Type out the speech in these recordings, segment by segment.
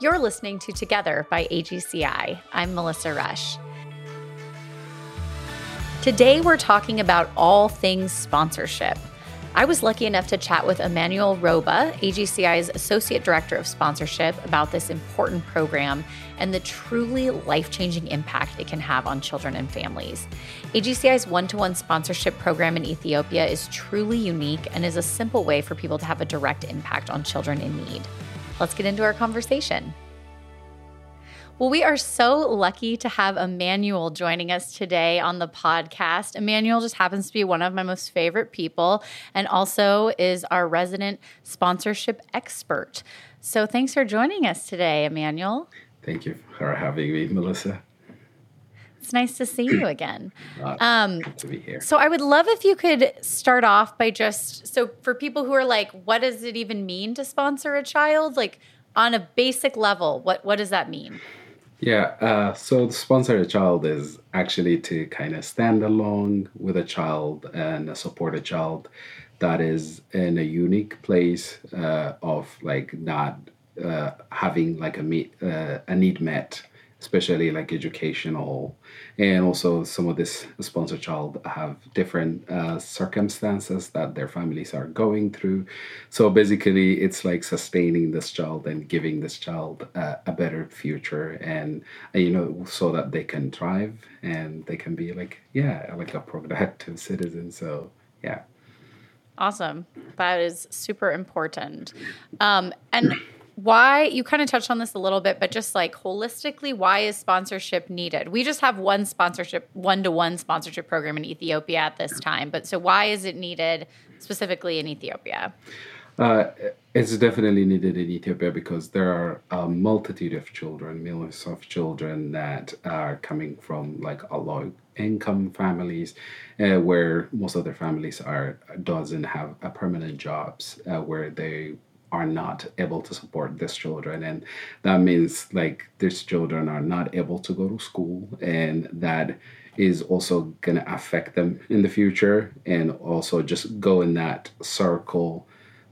You're listening to Together by AGCI. I'm Melissa Rush. Today, we're talking about all things sponsorship. I was lucky enough to chat with Amanuel Roba, AGCI's Associate Director of Sponsorship, about this important program and the truly life changing impact it can have on children and families. AGCI's one to one sponsorship program in Ethiopia is truly unique and is a simple way for people to have a direct impact on children in need. Let's get into our conversation. Well, we are so lucky to have Amanuel joining us today on the podcast. Amanuel just happens to be one of my most favorite people and also is our resident sponsorship expert. So thanks for joining us today, Amanuel. Thank you for having me, Melissa. It's nice to see you again. Um, good to be here. So I would love if you could start off by just so for people who are like, what does it even mean to sponsor a child? Like on a basic level, what what does that mean? Yeah, uh, so sponsor a child is actually to kind of stand along with a child and support a child that is in a unique place uh, of like not uh, having like a meet, uh, a need met especially like educational. And also some of this sponsored child have different uh, circumstances that their families are going through. So basically it's like sustaining this child and giving this child uh, a better future. And uh, you know so that they can thrive and they can be like yeah like a productive citizen. So yeah. Awesome. That is super important. Um, and why you kind of touched on this a little bit but just like holistically why is sponsorship needed? We just have one sponsorship one-to-one sponsorship program in ethiopia at this time but so why is it needed specifically in ethiopia? Uh, it's definitely needed in Ethiopia because there are a multitude of children, millions of children that are coming from like a low income families, uh, where most of their families are doesn't have a permanent jobs, uh, where they are not able to support these children. And that means like these children are not able to go to school and that is also going to affect them in the future. And also just go in that circle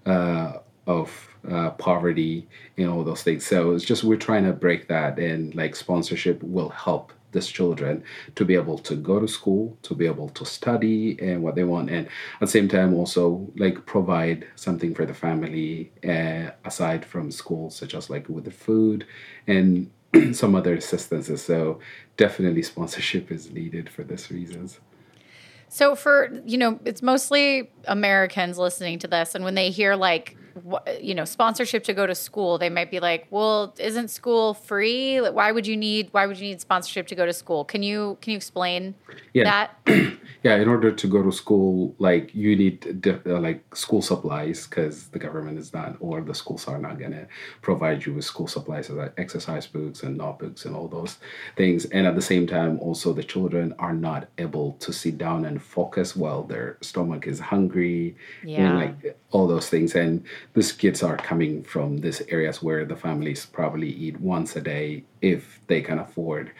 uh, of uh, poverty and all those things so it's just we're trying to break that and like sponsorship will help these children to be able to go to school, to be able to study and what they want, and at the same time also like provide something for the family uh, aside from school, such as like with the food and some other assistances. So definitely sponsorship is needed for this reasons. So for you know, it's mostly Americans listening to this, and when they hear like you know sponsorship to go to school. They might be like well isn't school free? Why would you need why would you need sponsorship to go to school? Can you can you explain yeah. that yeah in order to go to school like you need uh, like school supplies because the government is not or the schools are not going to provide you with school supplies like exercise books and notebooks and all those things and at the same time also the children are not able to sit down and focus while their stomach is hungry yeah. and like all those things and these kids are coming from these areas where the families probably eat once a day if they can afford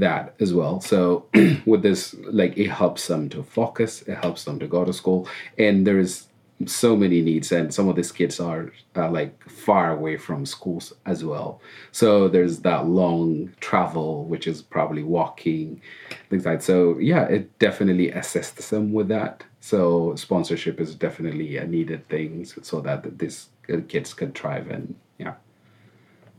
that as well. So with this like it helps them to focus it helps them to go to school and there's so many needs and some of these kids are uh, like far away from schools as well. So there's that long travel which is probably walking things like that. So yeah it definitely assists them with that. So sponsorship is definitely a needed thing so that these kids can thrive and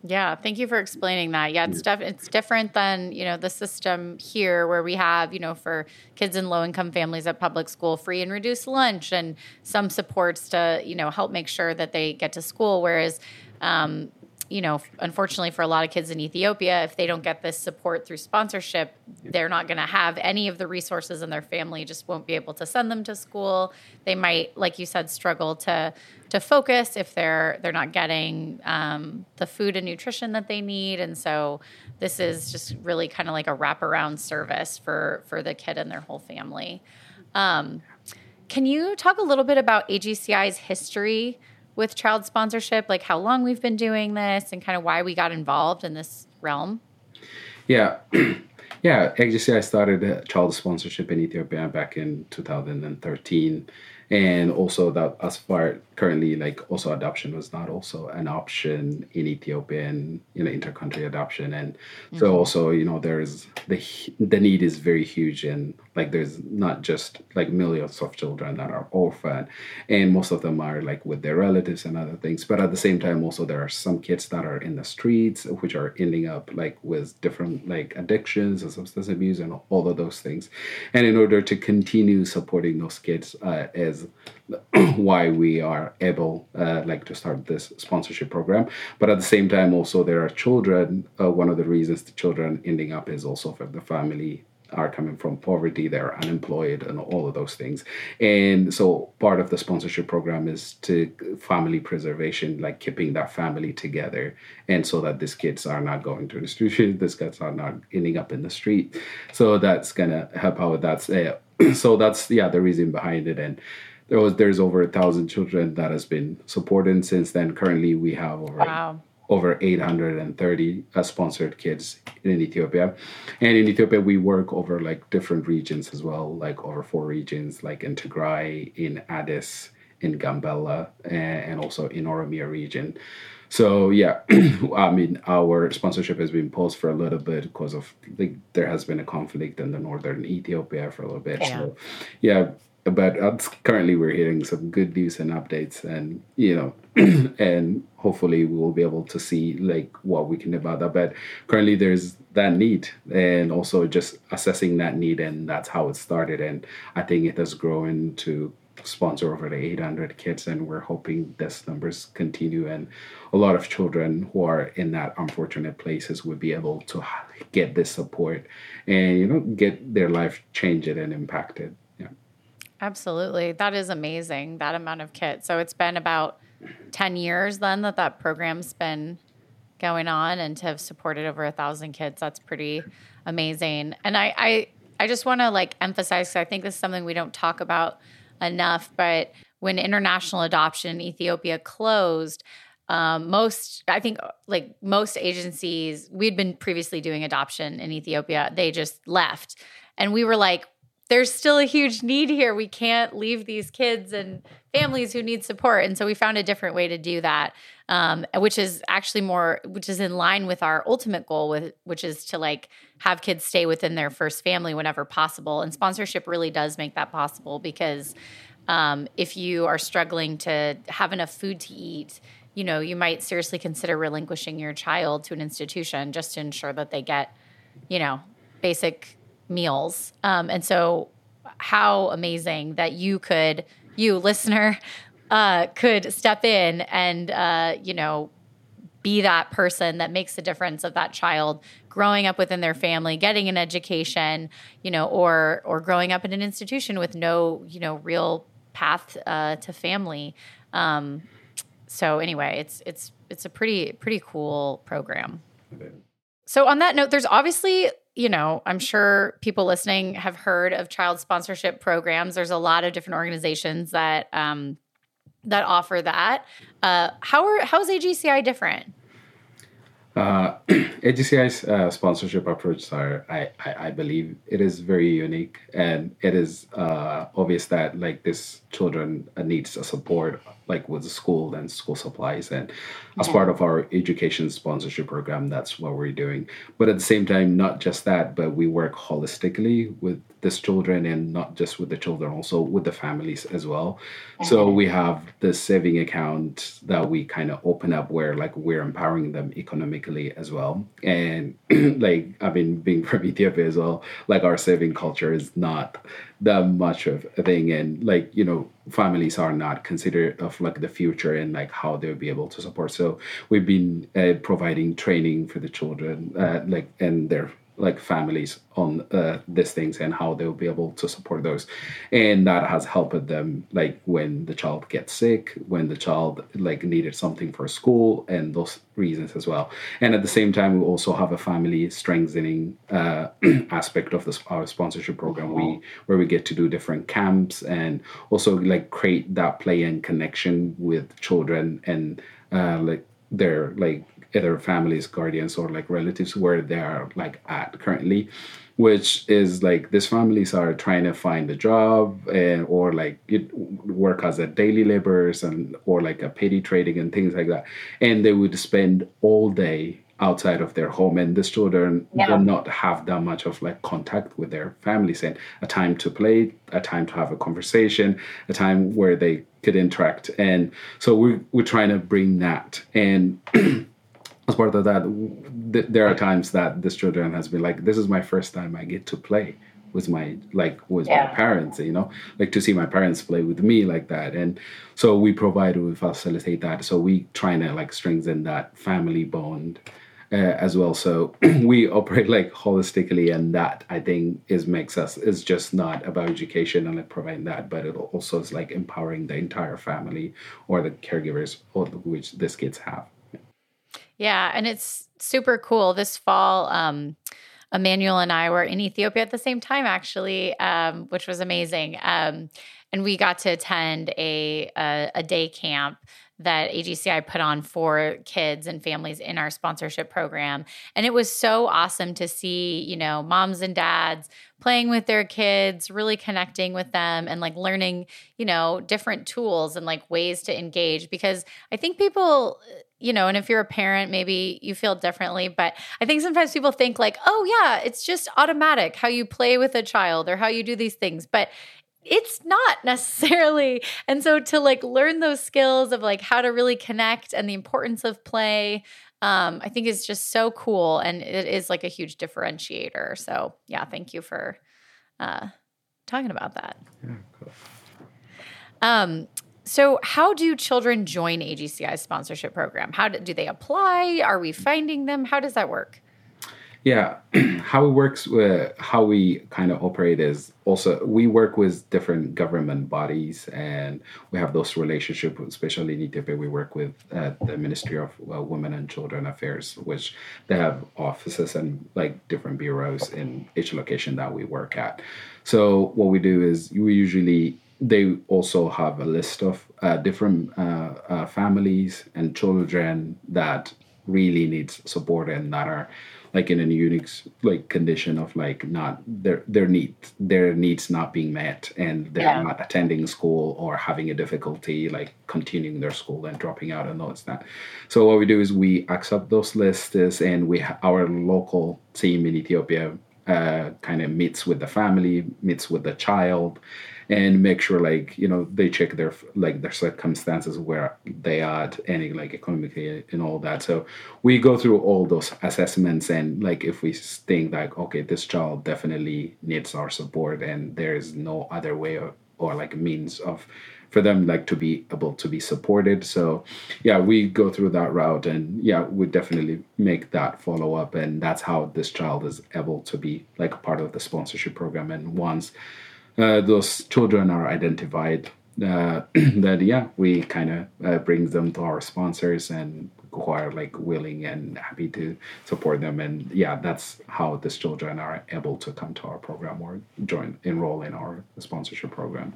yeah thank you for explaining that. Yeah, it's def- it's different than you know the system here where we have you know for kids in low income families at public school free and reduced lunch and some supports to you know help make sure that they get to school. Whereas um, you know, unfortunately for a lot of kids in Ethiopia, if they don't get this support through sponsorship, they're not going to have any of the resources and their family just won't be able to send them to school. They might, like you said, struggle to to focus if they're they're not getting um, the food and nutrition that they need. And so this is just really kind of like a wraparound service for for the kid and their whole family. Um, can you talk a little bit about AGCI's history with child sponsorship, like how long we've been doing this and kind of why we got involved in this realm? Yeah. yeah, AGCI started child sponsorship in Ethiopia back in 2013. And also that as far currently like also adoption was not also an option in Ethiopia and you know intercountry adoption. And mm-hmm. so also you know there's the the need is very huge and like there's not just like millions of children that are orphaned. And most of them are like with their relatives and other things. But at the same time also there are some kids that are in the streets which are ending up like with different like addictions and substance abuse and all of those things. And in order to continue supporting those kids uh, is why we are able uh, like to start this sponsorship program but at the same time also there are children uh, one of the reasons the children ending up is also for the family are coming from poverty, they're unemployed, and all of those things. And so, part of the sponsorship program is to family preservation, like keeping that family together, and so that these kids are not going to the street, these kids are not ending up in the street. So that's gonna help out. That's uh, so that's yeah the reason behind it, and there was there's over a thousand children that has been supported since then. Currently, we have over wow over 830 uh, sponsored kids in Ethiopia. And in Ethiopia, we work over like different regions as well, like over four regions, like in Tigray, in Addis, in Gambela, and also in Oromia region. So yeah, I mean, our sponsorship has been paused for a little bit because of like there has been a conflict in the northern Ethiopia for a little bit. Yeah. So yeah, but currently we're hearing some good news and updates and you know and hopefully we will be able to see like what we can do about that. But currently there's that need and also just assessing that need and that's how it started. And i think it has grown to sponsor over the 800 kids and we're hoping this numbers continue and a lot of children who are in that unfortunate places would be able to get this support and you know get their life changed and impacted Absolutely. That is amazing, that amount of kits. So it's been about 10 years then that that program's been going on and to have supported over a thousand kids. That's pretty amazing. And I, I, I just want to like emphasize, because I think this is something we don't talk about enough, but when international adoption in Ethiopia closed, um, most i think like most agencies we'd been previously doing adoption in ethiopia they just left and we were like there's still a huge need here. We can't leave these kids and families who need support. And so we found a different way to do that, um, which is actually more, which is in line with our ultimate goal, with which is to like have kids stay within their first family whenever possible. And sponsorship really does make that possible because um, if you are struggling to have enough food to eat, you know, you might seriously consider relinquishing your child to an institution just to ensure that they get, you know, basic meals. Um, and so, how amazing that you could, you listener, uh, could step in and, uh, you know, be that person that makes the difference of that child growing up within their family, getting an education, you know, or or growing up in an institution with no, you know, real path uh, to family. Um, so anyway, it's it's it's a pretty pretty cool program. So on that note, there's obviously you know, I'm sure people listening have heard of child sponsorship programs. There's a lot of different organizations that um, that offer that. Uh, how are how is AGCI different? Uh, AGCI's uh, sponsorship approach are, I, I, I, believe, it is very unique, and it is uh, obvious that like this children needs a support like with the school and school supplies and as part of our education sponsorship program that's what we're doing. But at the same time not just that but we work holistically with these children and not just with the children also with the families as well. So we have the saving account that we kind of open up where like we're empowering them economically as well. And like i mean being from ethiopia as well. Like our saving culture is not that much of a thing. And like you know families are not considered of like the future and like how they'll be able to support. So we've been uh, providing training for the children uh, like and their like families on uh, these things and how they'll be able to support those. And that has helped them like when the child gets sick when the child like needed something for school and those reasons as well. And at the same time we also have a family strengthening uh, aspect of this our sponsorship program. We where we get to do different camps and also like create that play and connection with children and uh, like their like either families, guardians, or like relatives where they are like at currently, which is like these families are trying to find a job and or like work as a daily laborers and or like a petty trading and things like that, and they would spend all day outside of their home and these children yeah. will not have that much of like contact with their families and a time to play a time to have a conversation a time where they could interact. And so we're, we're trying to bring that. And as part of that, th- there are times that this children has been like, this is my first time I get to play with my like with yeah. my parents you know? Like to see my parents play with me like that. And so we provide we facilitate that. So we trying to like strengthen that family bond uh, as well. So we operate like holistically and that i think is makes us is just not about education and like providing that but it also is like empowering the entire family or the caregivers or which these kids have yeah, and it's super cool. This fall, um, Amanuel and I were in Ethiopia at the same time, actually, um, which was amazing. Um, and we got to attend a, a, a day camp that AGCI put on for kids and families in our sponsorship program. And it was so awesome to see, you know, moms and dads playing with their kids, really connecting with them and like learning, you know, different tools and like ways to engage because I think people you know, and if you're a parent, maybe you feel differently. But I think sometimes people think, like, oh, yeah, it's just automatic how you play with a child or how you do these things. But it's not necessarily. And so to like learn those skills of like how to really connect and the importance of play, um, I think is just so cool. And it is like a huge differentiator. So yeah, thank you for uh, talking about that. Yeah, cool. Um, so, how do children join AGCI's sponsorship program? How do, do they apply? Are we finding them? How does that work? Yeah, how it works, with, how we kind of operate is also we work with different government bodies, and we have those relationships. Especially in Ethiopia, we work with uh, the Ministry of uh, Women and Children Affairs, which they have offices and like different bureaus in each location that we work at. So what we do is we usually they also have a list of uh, different uh, uh, families and children that really needs support and that are like in a unique like condition of like not their their needs their needs not being met and they're yeah. not attending school or having a difficulty like continuing their school and dropping out and all that so what we do is we accept those lists and we our local team in ethiopia uh, kind of meets with the family meets with the child and make sure like you know they check their like their circumstances where they are at any like economically and all that. So we go through all those assessments and like if we think like okay this child definitely needs our support and there is no other way or, or like means of for them like to be able to be supported. So yeah we go through that route and yeah we definitely make that follow up and that's how this child is able to be like part of the sponsorship program. And once uh, those children are identified, uh, that yeah, we kind of uh, brings them to our sponsors and who are like willing and happy to support them. And yeah, that's how these children are able to come to our program or join enroll in our sponsorship program.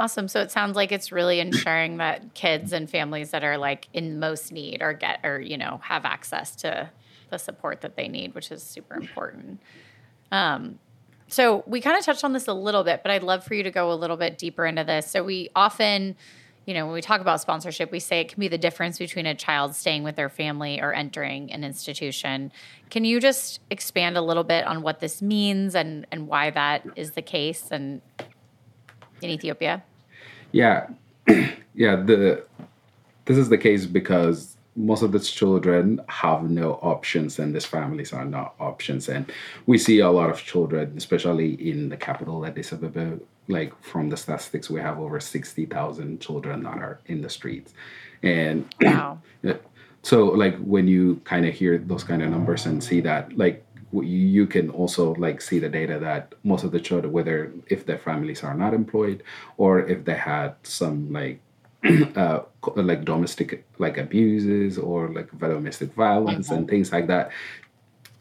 Awesome. So it sounds like it's really ensuring that kids and families that are like in most need or get or you know have access to the support that they need, which is super important. Um, so we kind of touched on this a little bit, but I'd love for you to go a little bit deeper into this. So we often, you know, when we talk about sponsorship, we say it can be the difference between a child staying with their family or entering an institution. Can you just expand a little bit on what this means and and why that is the case and in Ethiopia? Yeah. yeah, the this is the case because most of these children have no options and these families are not options. And we see a lot of children especially in the capital addis ababa like from the statistics we have over 60000 children that are in the streets. And wow. so like when you kind of hear those kind of numbers and see that like you can also like see the data that most of the children whether if their families are not employed or if they had some like uh, like domestic like abuses or like domestic violence mm-hmm. and things like that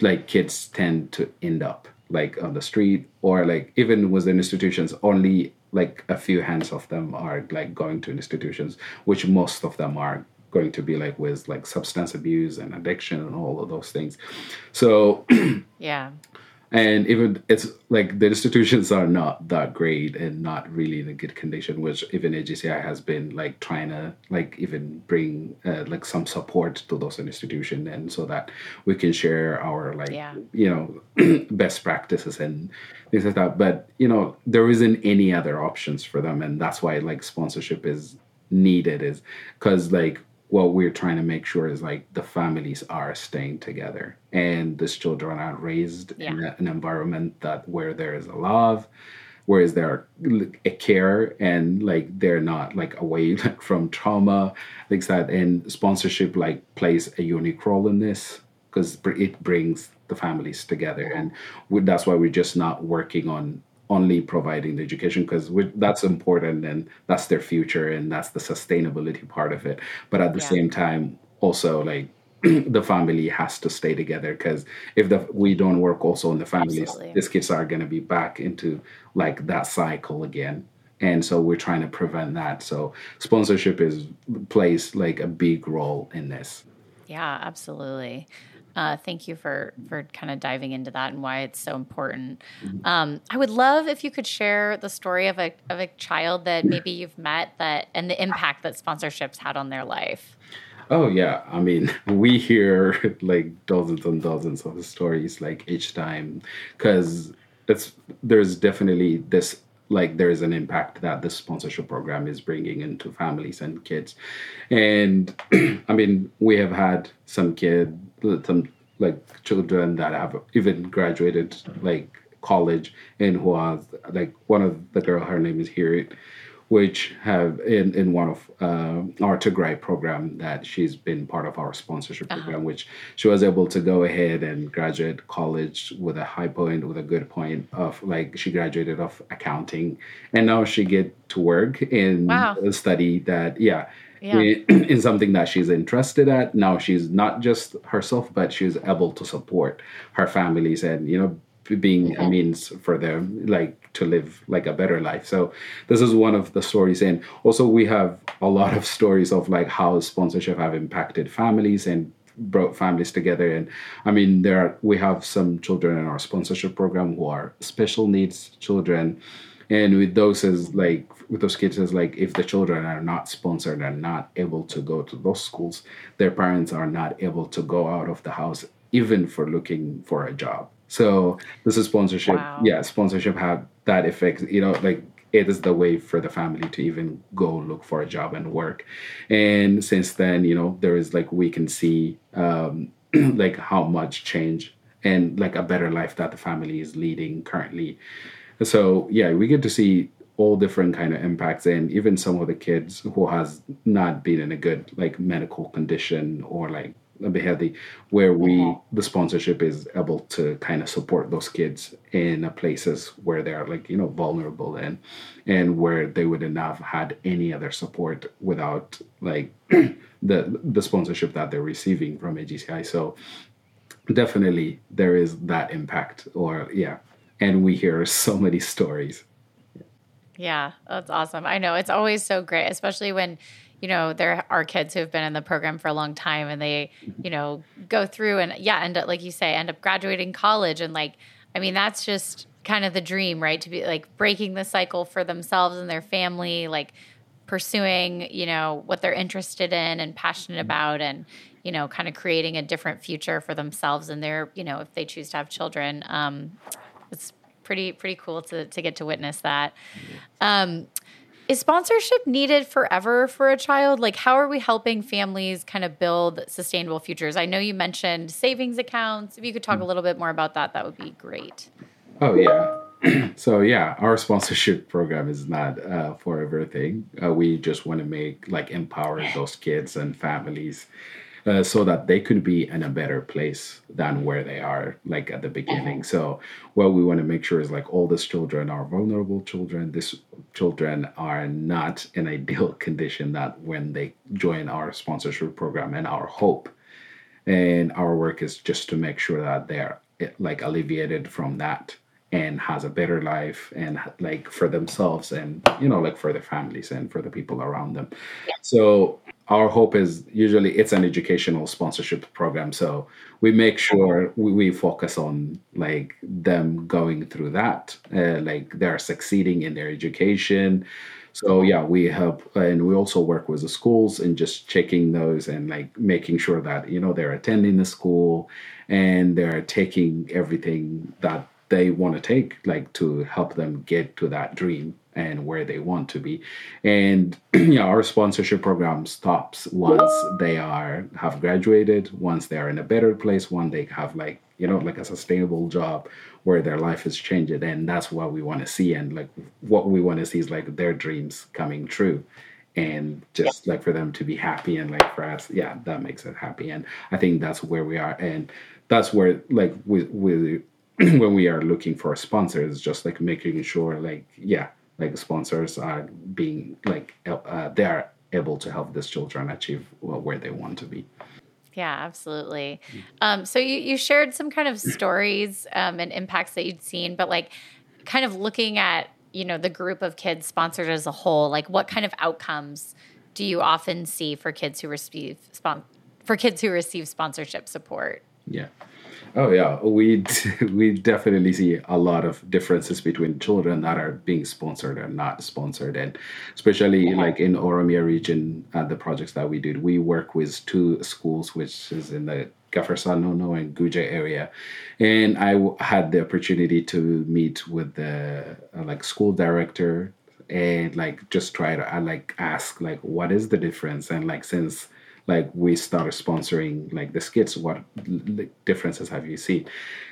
like kids tend to end up like on the street or like even within institutions only like a few hands of them are like going to institutions which most of them are going to be like with like substance abuse and addiction and all of those things. So yeah and even it's like the institutions are not that great and not really in a good condition which even AGCI has been like trying to like even bring uh, like some support to those institutions and so that we can share our like yeah. you know best practices and things like that but you know there isn't any other options for them and that's why like sponsorship is needed is because like what we're trying to make sure is like the families are staying together and these children are raised yeah. in an environment that where there is a love where is there a care and like they're not like away like from trauma like that. And sponsorship like plays a unique role in this because it brings the families together. And that's why we're just not working on only providing the education because that's important and that's their future and that's the sustainability part of it. But at the yeah. same time also like the family has to stay together because if the we don't work also in the families Absolutely. these kids are going to be back into like that cycle again. And so we're trying to prevent that. So sponsorship is plays like a big role in this. Yeah absolutely uh, thank you for for kind of diving into that and why it's so important. Mm-hmm. Um, I would love if you could share the story of a of a child that maybe you've met that and the impact that sponsorships had on their life. Oh yeah, I mean we hear like dozens and dozens of stories like each time because it's there's definitely this like there's an impact that the sponsorship program is bringing into families and kids. And i mean we have had some kid some like children that have even graduated like college and who are like one of the girl her name is here which have in, in one of uh, our Tigray program that she's been part of our sponsorship uh-huh. program, which she was able to go ahead and graduate college with a high point, with a good point of like she graduated of accounting, and now she get to work in wow. a study that yeah yeah. in something that she's interested at. Now she's not just herself, but she's able to support her families and you know being a means for them like to live like a better life. So this is one of the stories. And also we have a lot of stories of like how sponsorship have impacted families and brought families together. And i mean there are we have some children in our sponsorship program who are special needs children. And with those is like with those kids is like if the children are not sponsored and not able to go to those schools their parents are not able to go out of the house even for looking for a job so this is sponsorship. Wow. yeah sponsorship have that effect you know like it is the way for the family to even go look for a job and work. And since then you know there is like we can see um like how much change and like a better life that the family is leading currently. So yeah we get to see all different kind of impacts and even some of the kids who has not been in a good like medical condition or like bit where we mm-hmm. the sponsorship is able to kind of support those kids in places where they're like you know vulnerable and and where they wouldn't have had any other support without like the the sponsorship that they're receiving from AGCI so definitely there is that impact or yeah and we hear so many stories yeah, that's awesome. I know it's always so great, especially when you know there are kids who have been in the program for a long time and they you know go through and yeah end up like you say end up graduating college. And like i mean that's just kind of the dream right? To be like breaking the cycle for themselves and their family like pursuing you know what they're interested in and passionate about and you know kind of creating a different future for themselves and their you know if they choose to have children. Um, it's pretty pretty cool to to get to witness that. Um, is sponsorship needed forever for a child? Like, how are we helping families kind of build sustainable futures? I know you mentioned savings accounts. If you could talk a little bit more about that, that would be great. Oh yeah. so yeah, our sponsorship program is not uh, for everything. Uh, we just want to make like empower those kids and families uh, so that they could be in a better place than where they are like at the beginning. So what we want to make sure is like all these children are vulnerable children. These children are not in ideal condition that when they join our sponsorship program and our hope and our work is just to make sure that they're like alleviated from that and has a better life and like for themselves and you know like for their families and for the people around them. So our hope is usually it's an educational sponsorship program. So we make sure we, we focus on like them going through that uh, like they're succeeding in their education. So yeah we help and we also work with the schools and just checking those and like making sure that you know they're attending the school and they're taking everything that they want to take like to help them get to that dream and where they want to be. And yeah our sponsorship program stops once they are have graduated once they are in a better place one they have like you know like a sustainable job where their life is changing. And that's what we want to see. And like what we want to see is like their dreams coming true and just yeah. like for them to be happy and like for us yeah that makes it happy. And i think that's where we are. And that's where like with with when we are looking for sponsors just like making sure like yeah like sponsors are being like uh, they are able to help these children achieve well, where they want to be. Yeah absolutely. Um, so you, you shared some kind of stories um, and impacts that you'd seen but like kind of looking at you know the group of kids sponsored as a whole like what kind of outcomes do you often see for kids who receive for kids who receive sponsorship support? Yeah Oh yeah, we we definitely see a lot of differences between children that are being sponsored and not sponsored, and especially like in Oromia region, uh, the projects that we did, we work with two schools, which is in the Gafarsanono and Guje area, and I w- had the opportunity to meet with the uh, like school director and like just try to I like ask like what is the difference? And like since like we started sponsoring like the skits. What differences have you seen?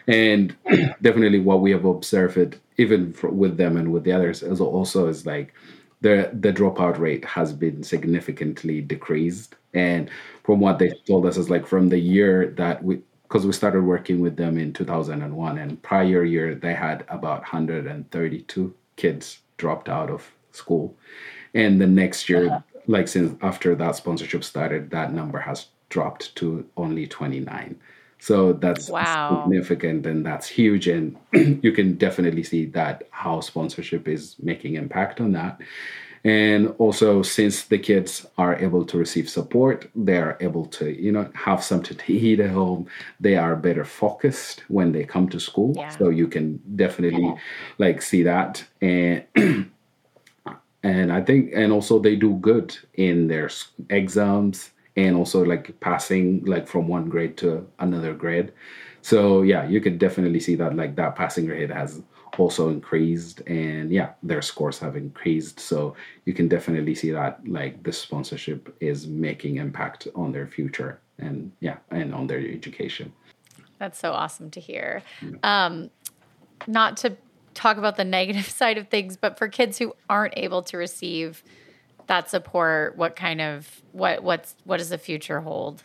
And definitely what we have observed even for, with them and with the others is also is like the the dropout rate has been significantly decreased. And from what they told us is like from the year that we because we started working with them in 2001 and prior year they had about 132 kids dropped out of school. And the next year uh-huh like since after that sponsorship started, that number has dropped to only 29. So that's wow. significant and that's huge. And you can definitely see that how sponsorship is making impact on that. And also, since the kids are able to receive support, they are able to, you know, have something to eat at home. They are better focused when they come to school. Yeah. So you can definitely yeah. like see that. And and I think and also they do good in their exams and also like passing like from one grade to another grade. So yeah, you can definitely see that like that passing rate has also increased and yeah, their scores have increased. So you can definitely see that like the sponsorship is making impact on their future and yeah, and on their education. That's so awesome to hear. Yeah. Um, not to talk about the negative side of things, but for kids who aren't able to receive that support, what kind of what what's what does the future hold?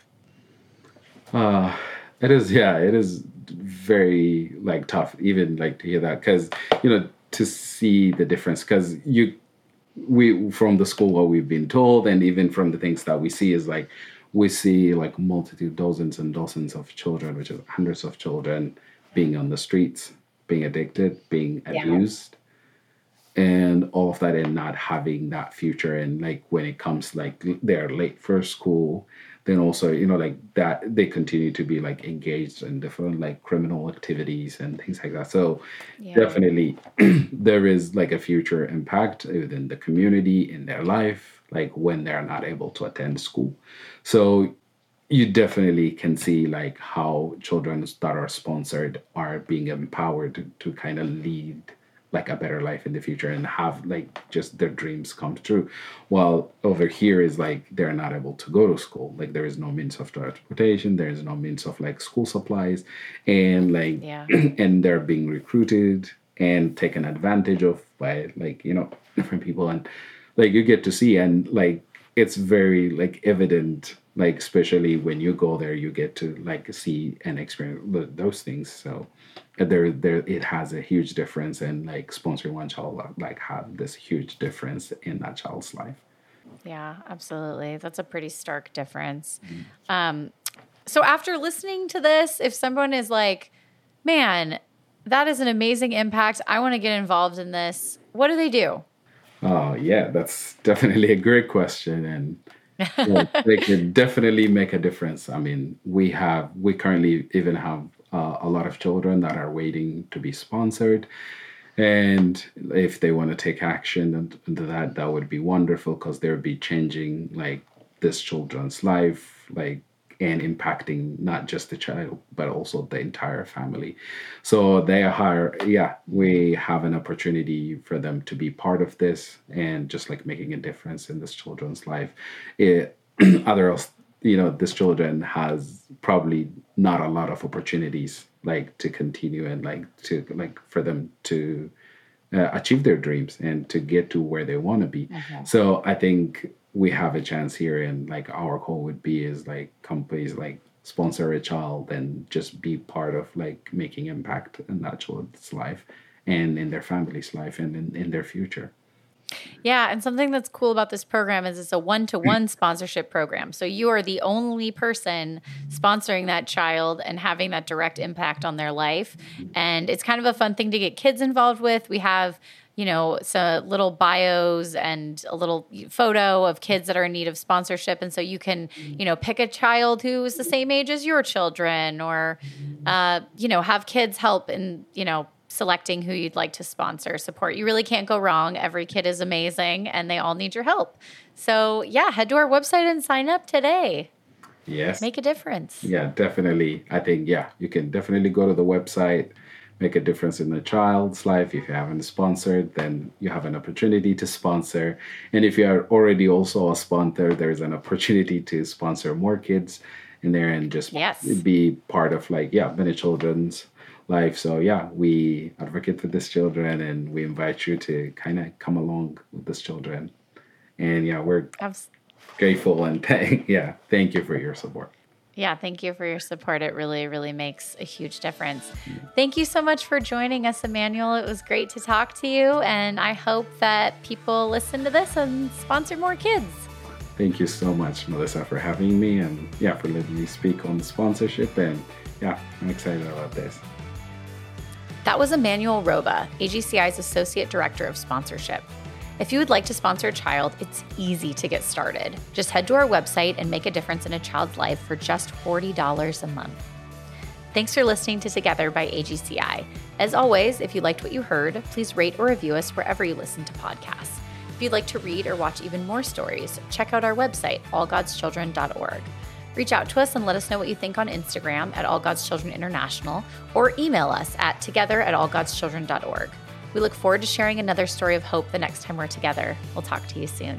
Uh it is yeah, it is very like tough even like to hear that because you know to see the difference because you we from the school what we've been told and even from the things that we see is like we see like multitude dozens and dozens of children which is hundreds of children being on the streets being addicted, being abused, and all of that, and not having that future. And like when it comes like they're late for school, then also you know like that they continue to be like engaged in different like criminal activities and things like that. So yeah. definitely there is like a future impact within the community in their life, like when they're not able to attend school. So you definitely can see like how children that are sponsored are being empowered to, kind of lead like a better life in the future and have like just their dreams come true. While over here is like they're not able to go to school. Like there is no means of transportation. There is no means of like school supplies. And like yeah. and they're being recruited and taken advantage of by like you know different people. And like you get to see and like it's very like evident like especially when you go there you get to like see and experience those things. So uh, there there it has a huge difference and like sponsoring one child uh, like have this huge difference in that child's life. Yeah absolutely. That's a pretty stark difference. Mm-hmm. um so after listening to this if someone is like man that is an amazing impact. I want to get involved in this what do they do? Oh yeah that's definitely a great question and yeah, they can definitely make a difference. I mean, we have we currently even have uh, a lot of children that are waiting to be sponsored and if they want to take action and that that would be wonderful because they would be changing like this children's life like and impacting not just the child but also the entire family. So they are yeah we have an opportunity for them to be part of this and just like making a difference in this children's life. It other you know this children has probably not a lot of opportunities like to continue and like to like for them to uh, achieve their dreams and to get to where they want to be. Mm-hmm. so i think we have a chance here and like our goal would be is like companies like sponsor a child and just be part of like making impact in that child's life and in their family's life and in, in their future yeah, and something that's cool about this program is it's a one to one sponsorship program. So you are the only person sponsoring that child and having that direct impact on their life. Mm. And it's kind of a fun thing to get kids involved with. We have you know, some little bios and a little photo of kids that are in need of sponsorship. And so you can, you know, pick a child who is the same age as your children or, uh, you know, have kids help in, you know, selecting who you'd like to sponsor, support. You really can't go wrong. Every kid is amazing and they all need your help. So, yeah, head to our website and sign up today. Yes. Make a difference. Yeah, definitely. I think, yeah, you can definitely go to the website, make a difference in a child's life. If you haven't sponsored, then you have an opportunity to sponsor. And if you are already also a sponsor, there's an opportunity to sponsor more kids in there and just yes. be part of like, yeah, many children's life. So yeah, we advocate for these children, and we invite you to kind of come along with these children. And yeah, we're grateful and thank yeah, thank you for your support. Yeah, thank you for your support. It really, really makes a huge difference. Thank you so much for joining us, Amanuel. It was great to talk to you, and I hope that people listen to this and sponsor more kids. Thank you so much, Melissa, for having me, and yeah, for letting me speak on sponsorship. And yeah, I'm excited about this. That was Amanuel Roba, AGCI's Associate Director of Sponsorship. If you would like to sponsor a child, it's easy to get started. Just head to our website and make a difference in a child's life for just $40 a month. Thanks for listening to Together by AGCI. As always, if you liked what you heard, please rate or review us wherever you listen to podcasts. If you'd like to read or watch even more stories, check out our website, allgodschildren.org. Reach out to us and let us know what you think on Instagram at All God's Children International or email us at together at allgodschildren.org. We look forward to sharing another story of hope the next time we're together. We'll talk to you soon.